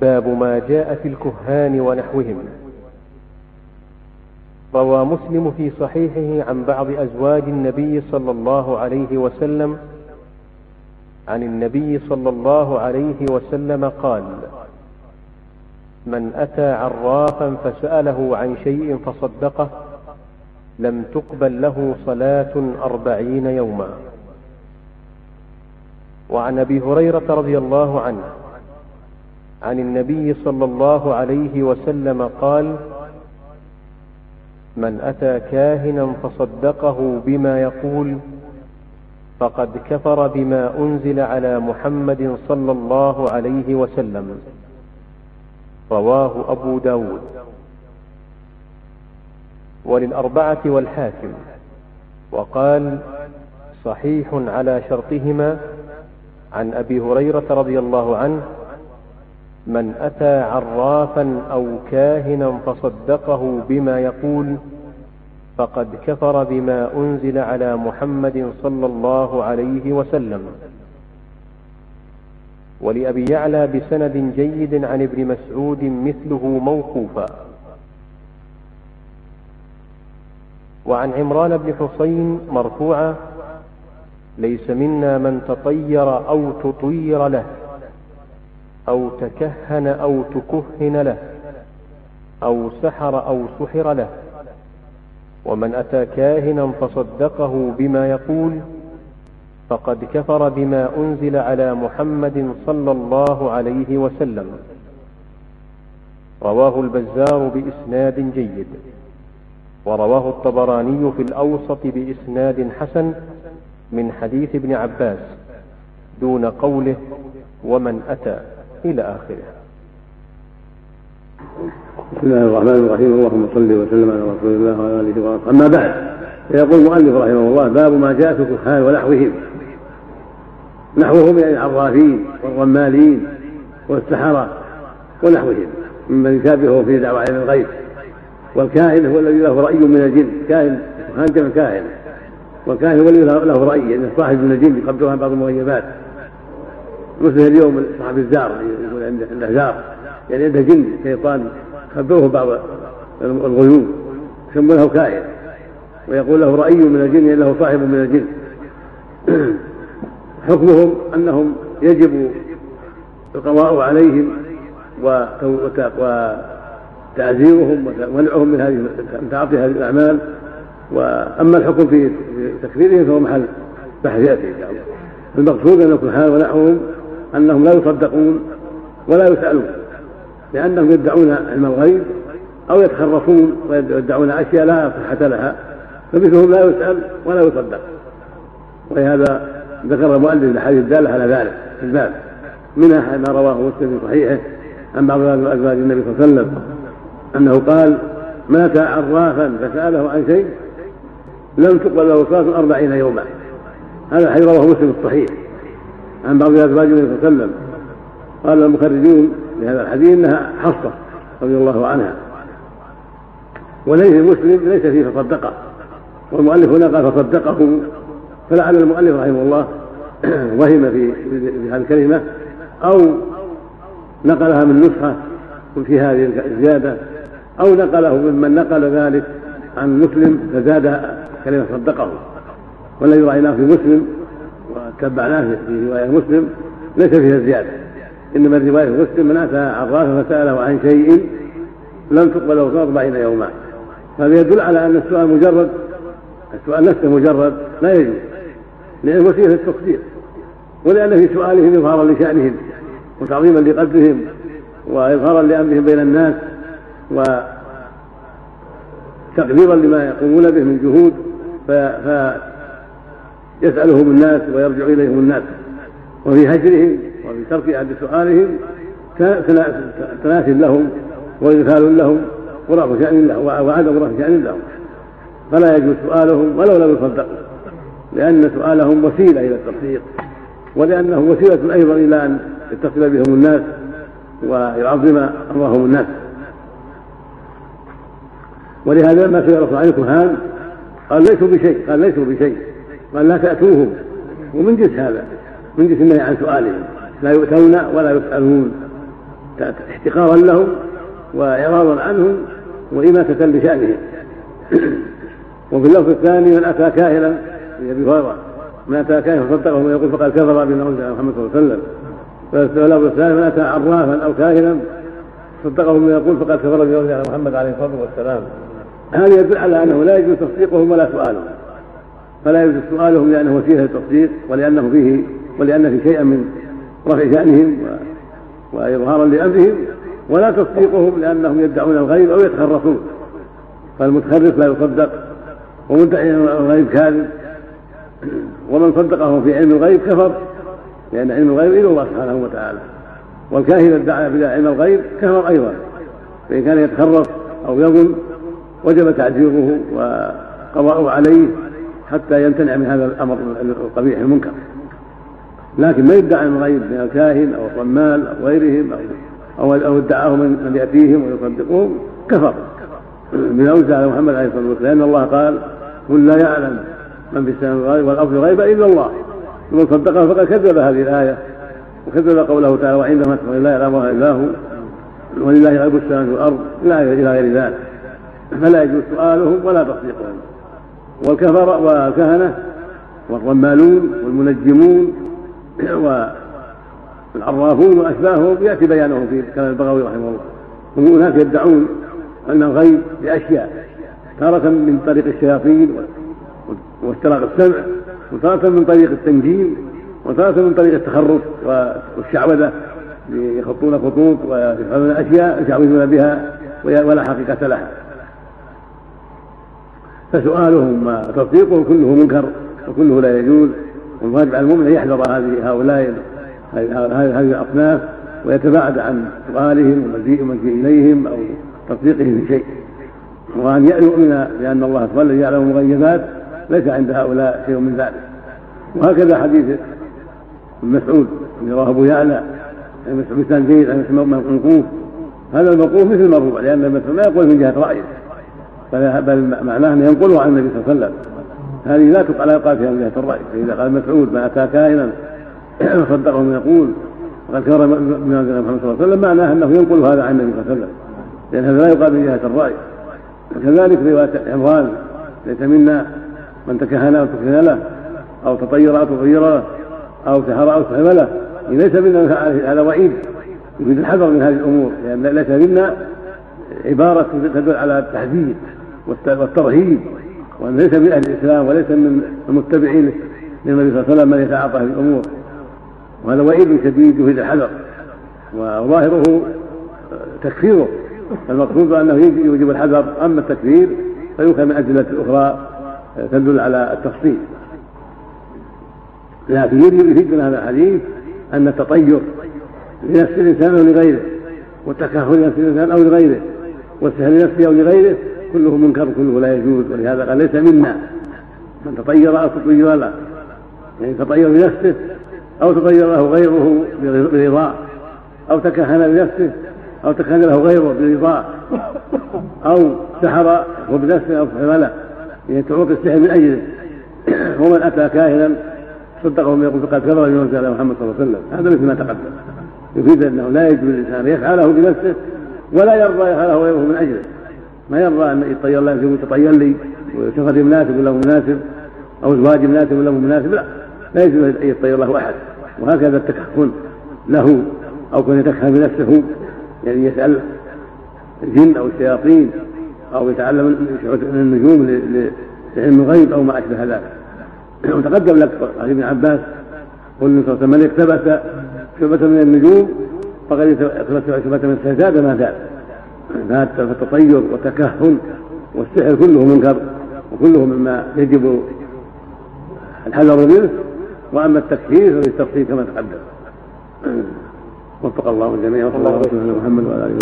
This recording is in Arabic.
باب ما جاء في الكهان ونحوهم. روى مسلم في صحيحه عن بعض أزواج النبي صلى الله عليه وسلم عن النبي صلى الله عليه وسلم قال من أتى عرافا فسأله عن شيء فصدقه لم تقبل له صلاة أربعين يوما. وعن أبي هريرة رضي الله عنه عن النبي صلى الله عليه وسلم قال من أتى كاهنا فصدقه بما يقول فقد كفر بما أنزل على محمد صلى الله عليه وسلم. رواه أبو داود. وللأربعة والحاكم. وقال صحيح على شرطهما عن أبي هريرة رضي الله عنه من أتى عرافا أو كاهنا فصدقه بما يقول فقد كفر بما أنزل على محمد صلى الله عليه وسلم. ولأبي يعلى بسند جيد عن ابن مسعود مثله موقوفا. وعن عمران بن حصين مرفوعا ليس منا من تطير أو تطير له. أو تكهن أو تكهن له أو سحر أو سحر له. ومن أتى كاهنا فصدقه بما يقول فقد كفر بما أنزل على محمد صلى الله عليه وسلم. رواه البزار بإسناد جيد. ورواه الطبراني في الأوسط بإسناد حسن من حديث ابن عباس دون قوله ومن أتى. إلى اخره بسم الله الرحمن الرحيم. اللهم صل وسلم على رسول الله وعلى آله وصحبه. أما بعد فيقول المؤلف رحمه الله باب ما جاء في الكهان ونحوهم. نحوهم يعني العرافين والرمالين والسحرة ونحوهم. ممن يشابهه في دعوة علم الغيب. والكاهن هو الذي له رأي من الجن. كاهن كهان جمع كاهن والكاهن هو الذي له رأي يعني صاحب من الجن يقدرها بعض المغيبات. مثل اليوم صاحب الزار يقول عنده زار يعني عنده جن شيطان خبره بعض الغيوب يسمونه كاهن ويقول له رأي من الجن له صاحب من الجن. حكمهم أنهم يجب القضاء عليهم وتعزيرهم ومنعهم من هذه من تعاطي هذه الأعمال. وأما الحكم في تكفيرهم فهو محل بحث يأتي إن شاء الله. المقصود أن الكهان ونحوهم أنهم لا يصدقون ولا يسألون لأنهم يدعون علم الغيب أو يتخرصون ويدعون أشياء لا صحة لها فمثلهم لا يسأل ولا يصدق. ولهذا ذكر المؤلف الأحاديث الدالة على ذلك في الباب. منها ما رواه مسلم في صحيحه عن بعض أزواج النبي صلى الله عليه وسلم أنه قال مات عرافا فسأله عن شيء لم تقبل له صلاة أربعين يوما. هذا الحديث رواه مسلم الصحيح. عن بعض أزواج النبي صلى الله عليه وسلم. قال المخرجون لهذا الحديث إنها حصه رضي الله عنها. وليس مسلم ليس فيه فصدقه. والمؤلف هنا قال فصدقه فلعل المؤلف رحمه الله وهم في هذه الكلمة أو نقلها من نسخة في هذه الزيادة أو نقله ممن نقل ذلك عن مسلم فزاد كلمة صدقه. والذي رأيناه في مسلم وتبعناه في رواية مسلم ليس فيها زيادة. إنما الرواية مسلم من أتى عرافة فسأله عن شيء لم تقبل له أربعين يوما هذا يدل على أن السؤال مجرد السؤال نفسه مجرد لا يجوز. لأن وسيلة التصديق ولأن في سؤالهم إظهارا لشأنهم وتعظيما لقدرهم وإظهارا لأمرهم بين الناس وتقديرا لما يقومون به من جهود فيسألهم الناس ويرجع إليهم الناس. وفي هجرهم وفي ترك أحد سؤالهم تناس لهم وإغفال لهم ورفع شأن لهم وعدم رفع شأن لهم. فلا يجوز سؤالهم ولو لم يصدقوا لأن سؤالهم وسيلة إلى التصديق ولأنه وسيلة أيضا إلى أن يتصل بهم الناس ويعظم أمرهم الناس. ولهذا لما سئل الرسول عن الكهان قال ليسوا بشيء قال ليسوا بشيء. قال لا تأتوهم. ومن جنس هذا؟ من جنس النهي عن سؤالهم. لا يؤتون ولا يسألون. احتقارا لهم وإعراضا عنهم وإماتة لشأنهم. وفي اللفظ الثاني من أتى كاهنا في أبي هريرة من أتى كاهنا فصدقه ويقول فقد كفر بما أنزل محمد صلى الله عليه وسلم. واللفظ الثاني من أتى عرافا أو كاهنا صدقه بما يقول فقد كفر بما أنزل محمد عليه الصلاة والسلام. هذا يدل على أنه لا يجوز تصديقهم ولا سؤالهم. فلا يجوز سؤالهم لأنه وسيلة للتصديق ولأنه فيه ولأن في شيئا من رفع شأنهم وإظهارا لأمرهم ولا تصديقهم لأنهم يدعون الغيب أو يتخرصون فالمتخرص لا يصدق ومدعي الغيب كاذب. ومن صدقه في علم الغيب كفر لأن علم الغيب إلى الله سبحانه وتعالى. والكاهن ادعى بلا علم الغيب كفر أيضا. فإن كان يتخرص أو يظن وجب تعذيره وقضاؤه عليه. حتى يمتنع من هذا الأمر القبيح المنكر. لكن ما يدعي علم الغيب من الكاهن أو الرمال أو غيرهم أو أو ادعاه من يأتيهم ويصدقهم كفر. من أوزع على محمد عليه الصلاة والسلام لأن الله قال قل لا يعلم من في السماء والأرض غيبا إلا الله. ومن صدقه فقد كذب هذه الآية وكذب قوله تعالى وعندما تقول لا يعلمها إلا هو ولله غيب السماوات والأرض إلى غير ذلك فلا يجوز سؤالهم ولا تصديقهم. والكفر والكهنة والرمالون والمنجمون والعرافون وأشباههم يأتي بيانهم في كلام البغوي رحمه الله. هم هناك يدعون أن الغيب بأشياء تارة من طريق الشياطين واستراق السمع وتارة من طريق التنجيم وتارة من طريق التخرف والشعوذة يخطون خطوط ويفعلون أشياء يشعوذون بها ولا حقيقة لها. فسؤالهم وتصديقهم كله منكر وكله لا يجوز. والواجب على المؤمن أن يحذر هذه هؤلاء هذه الأصناف ويتباعد عن سؤالهم ومجيء إليهم أو تصديقهم بشيء وأن يؤمن بأن الله سبحانه الذي يعلم المغيبات ليس عند هؤلاء شيء من ذلك. وهكذا حديث ابن مسعود الذي رواه أبو يعلى مثال جيد عن الموقوف هذا الموقوف مثل المرفوع لأن ابن مسعود لا يقول من جهة رأيه. بل معناه أنه ينقله عن النبي صلى الله عليه وسلم. هذه لا لا يقال فيها من جهة الرأي. فإذا قال مسعود ما اتى كائنا وصدقه من يقول. وقد كفر بما محمد صلى الله عليه وسلم. معناه أنه ينقل هذا عن النبي صلى الله عليه وسلم. لأن هذا لا يقال من جهة الرأي. وكذلك رواية عمران. ليس منا من تكهن أو تكهن له أو تطير أو تطير له أو سحر أو سحر له ليس منا هذا وعيد. يريد الحذر من هذه الأمور. لأن ليس منا عبارة تدل على التحديد والترهيب وأن ليس من أهل الإسلام وليس من المتبعين للنبي صلى الله عليه وسلم من يتعاطى في الأمور. وهذا وعيد شديد يفيد الحذر وظاهره تكفيره. المقصود أنه يوجب الحذر أما التكفير فيؤخذ من أدلة أخرى تدل على التفصيل. لكن يفيد من هذا الحديث أن التطير لنفس الإنسان أو لغيره والتكهن لنفس الإنسان أو لغيره. والسهل لنفسه أو لغيره كله منكر كله لا يجوز ولهذا قال ليس منا. من تطير أو تطير له يعني تطير بنفسه أو تطير له غيره برضاه أو تكهن بنفسه أو تكهن له غيره برضاه أو سحر هو بنفسه أو سحر له. يعني تعوق السحر من أجله. ومن أتى كاهنا صدقه يقول فقد كفر بما أنزل محمد صلى الله عليه وسلم. هذا مثل ما تقدم. يفيد أنه لا يجوز الإنسان يفعله بنفسه ولا يرضى يفعله غيره من أجله. ما يرضى أن يطير له يقول تطير لي وسفري مناسب ولا مناسب أو زواجي مناسب ولا مناسب لا. لا يجوز أن يطير له أحد. وهكذا التكهن له أو كان يتكهن بنفسه يعني يسأل الجن أو الشياطين أو يتعلم من النجوم لعلم الغيب أو ما أشبه ذلك. وتقدم لك عن ابن عباس قل النبي صلى الله عليه وسلم من اقتبس شعبة من النجوم فقد شعبة من السجاد ما زاد فالتطير والتكهن والسحر كله منكر وكله مما يجب الحذر منه. وأما التكفير فللتفصيل كما تقدم. وفق الله الجميع وصلى الله على محمد وعلى آله